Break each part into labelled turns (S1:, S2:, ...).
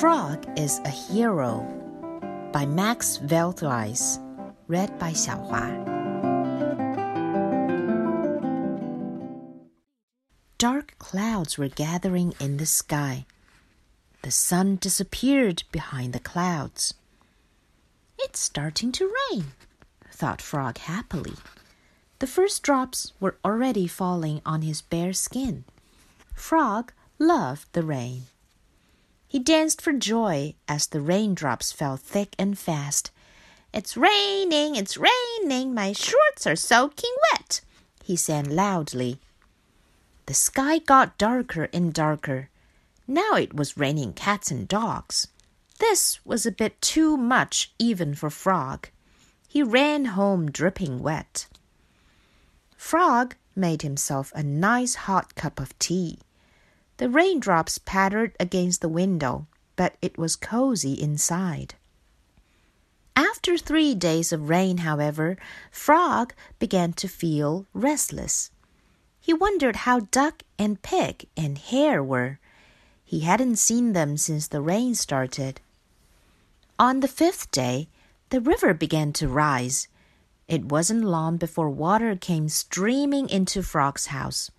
S1: Frog is a Hero by Max Velthuijs, read by Xiaohua. Dark clouds were gathering in the sky. The sun disappeared behind the clouds. It's starting to rain, thought Frog happily. The first drops were already falling on his bare skin. Frog loved the rain. He danced for joy as the raindrops fell thick and fast. It's raining, it's raining, my shorts are soaking wet, he sang loudly. The sky got darker and darker. Now it was raining cats and dogs. This was a bit too much even for Frog. He ran home dripping wet. Frog made himself a nice hot cup of tea. The raindrops pattered against the window, but it was cozy inside. After three days of rain, however, Frog began to feel restless. He wondered how Duck and Pig and Hare were. He hadn't seen them since the rain started. On the fifth day, the river began to rise. It wasn't long before water came streaming into Frog's house.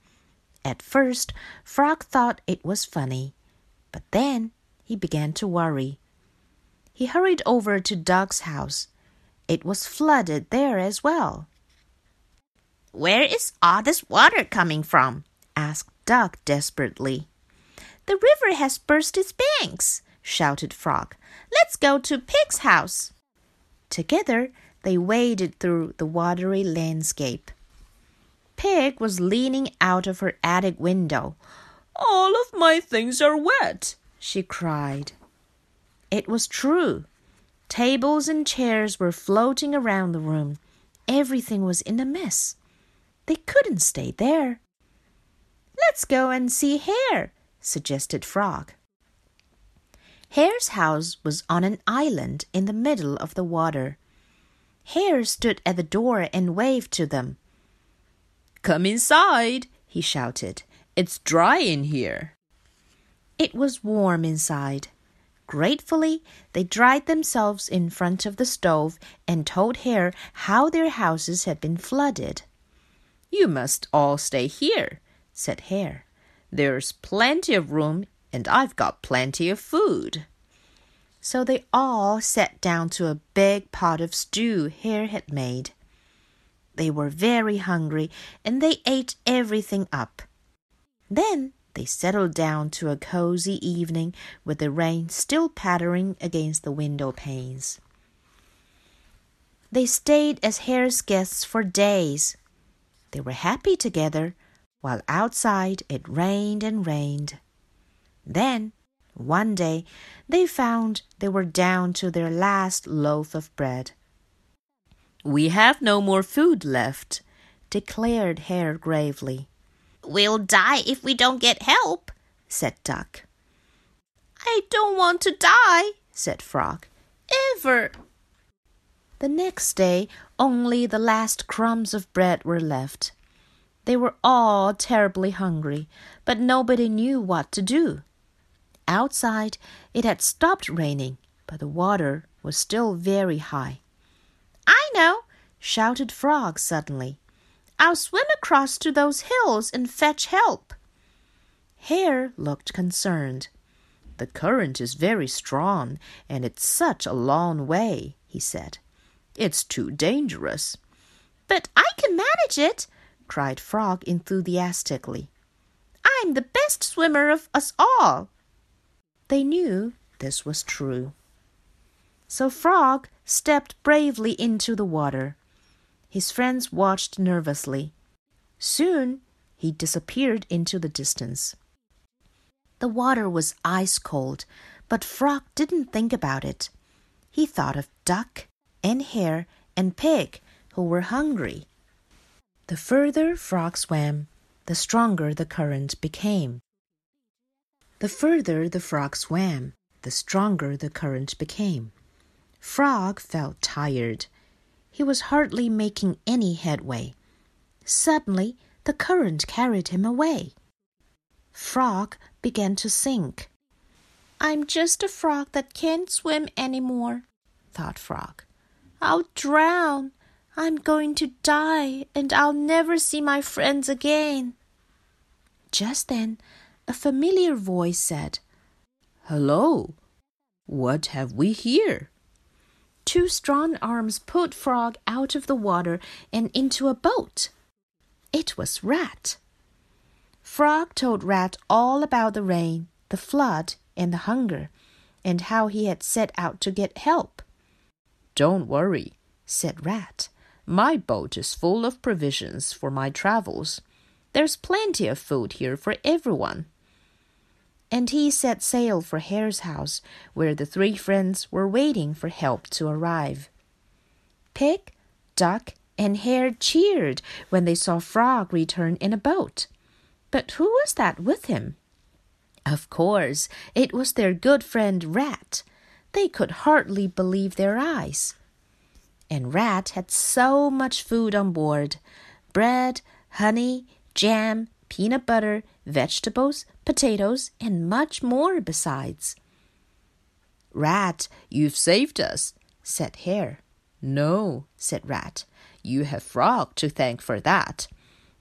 S1: At first, Frog thought it was funny, but then he began to worry. He hurried over to Duck's house. It was flooded there as well.
S2: Where is all this water coming from? asked Duck desperately.
S3: The river has burst its banks, shouted Frog. Let's go to Pig's house.
S1: Together, they waded through the watery landscape. Pig was leaning out of her attic window.
S4: All of my things are wet,
S1: she cried. It was true. Tables and chairs were floating around the room. Everything was in a mess. They couldn't stay there.
S3: Let's go and see Hare, suggested Frog.
S1: Hare's house was on an island in the middle of the water. Hare stood at the door and waved to them.
S4: Come inside, he shouted. It's dry in here.
S1: It was warm inside. Gratefully, they dried themselves in front of the stove and told Hare how their houses had been flooded.
S4: You must all stay here, said Hare. There's plenty of room, and I've got plenty of food.
S1: So they all sat down to a big pot of stew Hare had made. They were very hungry and they ate everything up. Then they settled down to a cozy evening with the rain still pattering against the window panes. They stayed as Hare's guests for days. They were happy together, while outside it rained and rained. Then, one day, they found they were down to their last loaf of bread.
S4: We have no more food left,
S1: declared Hare gravely.
S2: We'll die if we don't get help, said Duck.
S3: I don't want to die, said Frog. Ever.
S1: The next day, only the last crumbs of bread were left. They were all terribly hungry, but nobody knew what to do. Outside, it had stopped raining, but the water was still very high.
S3: I know, shouted Frog suddenly. I'll swim across to those hills and fetch help.
S1: Hare looked concerned. The current is very strong, and it's such a long way, he said.
S4: It's too dangerous.
S3: But I can manage it,
S1: cried Frog enthusiastically.
S3: I'm the best swimmer of us all.
S1: They knew this was true. So Frog stepped bravely into the water. His friends watched nervously. Soon he disappeared into the distance. The water was ice cold, but Frog didn't think about it. He thought of Duck and Hare and Pig, who were hungry. The further Frog swam, the stronger the current became. The further the frog swam, the stronger the current became. Frog felt tired. He was hardly making any headway. Suddenly, the current carried him away. Frog began to sink.
S3: I'm just a frog that can't swim anymore, thought Frog. I'll drown. I'm going to die, and I'll never see my friends again.
S1: Just then, a familiar voice said,
S4: Hello, what have we here?
S1: Two strong arms pulled Frog out of the water and into a boat. It was Rat. Frog told Rat all about the rain, the flood, and the hunger, and how he had set out to get help.
S4: Don't worry, said Rat. My boat is full of provisions for my travels. There's plenty of food here for everyone.
S1: And he set sail for Hare's house, where the three friends were waiting for help to arrive. Pig, Duck, and Hare cheered when they saw Frog return in a boat. But who was that with him? Of course, it was their good friend Rat. They could hardly believe their eyes. And Rat had so much food on board bread, honey, jam, peanut butter, vegetables, potatoes, and much more besides.
S4: Rat, you've saved us,
S1: said Hare.
S4: No, said Rat. You have Frog to thank for that.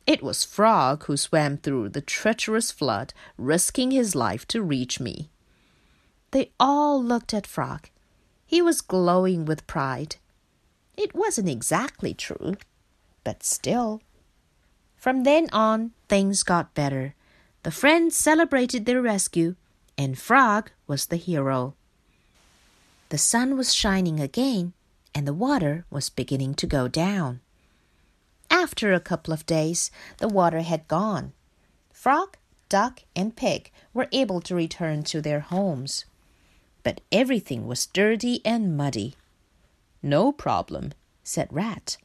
S4: It was Frog who swam through the treacherous flood, risking his life to reach me.
S1: They all looked at Frog. He was glowing with pride. It wasn't exactly true, but still. From then on, things got better. The friends celebrated their rescue, and Frog was the hero. The sun was shining again, and the water was beginning to go down. After a couple of days, the water had gone. Frog, duck, and pig were able to return to their homes. But everything was dirty and muddy.
S4: No problem, said Rat,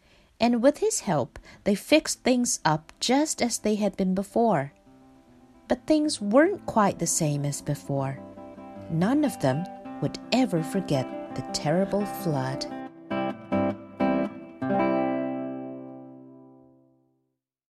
S4: and with his help they fixed things up just as they had been before.
S1: But things weren't quite the same as before. None of them would ever forget the terrible flood.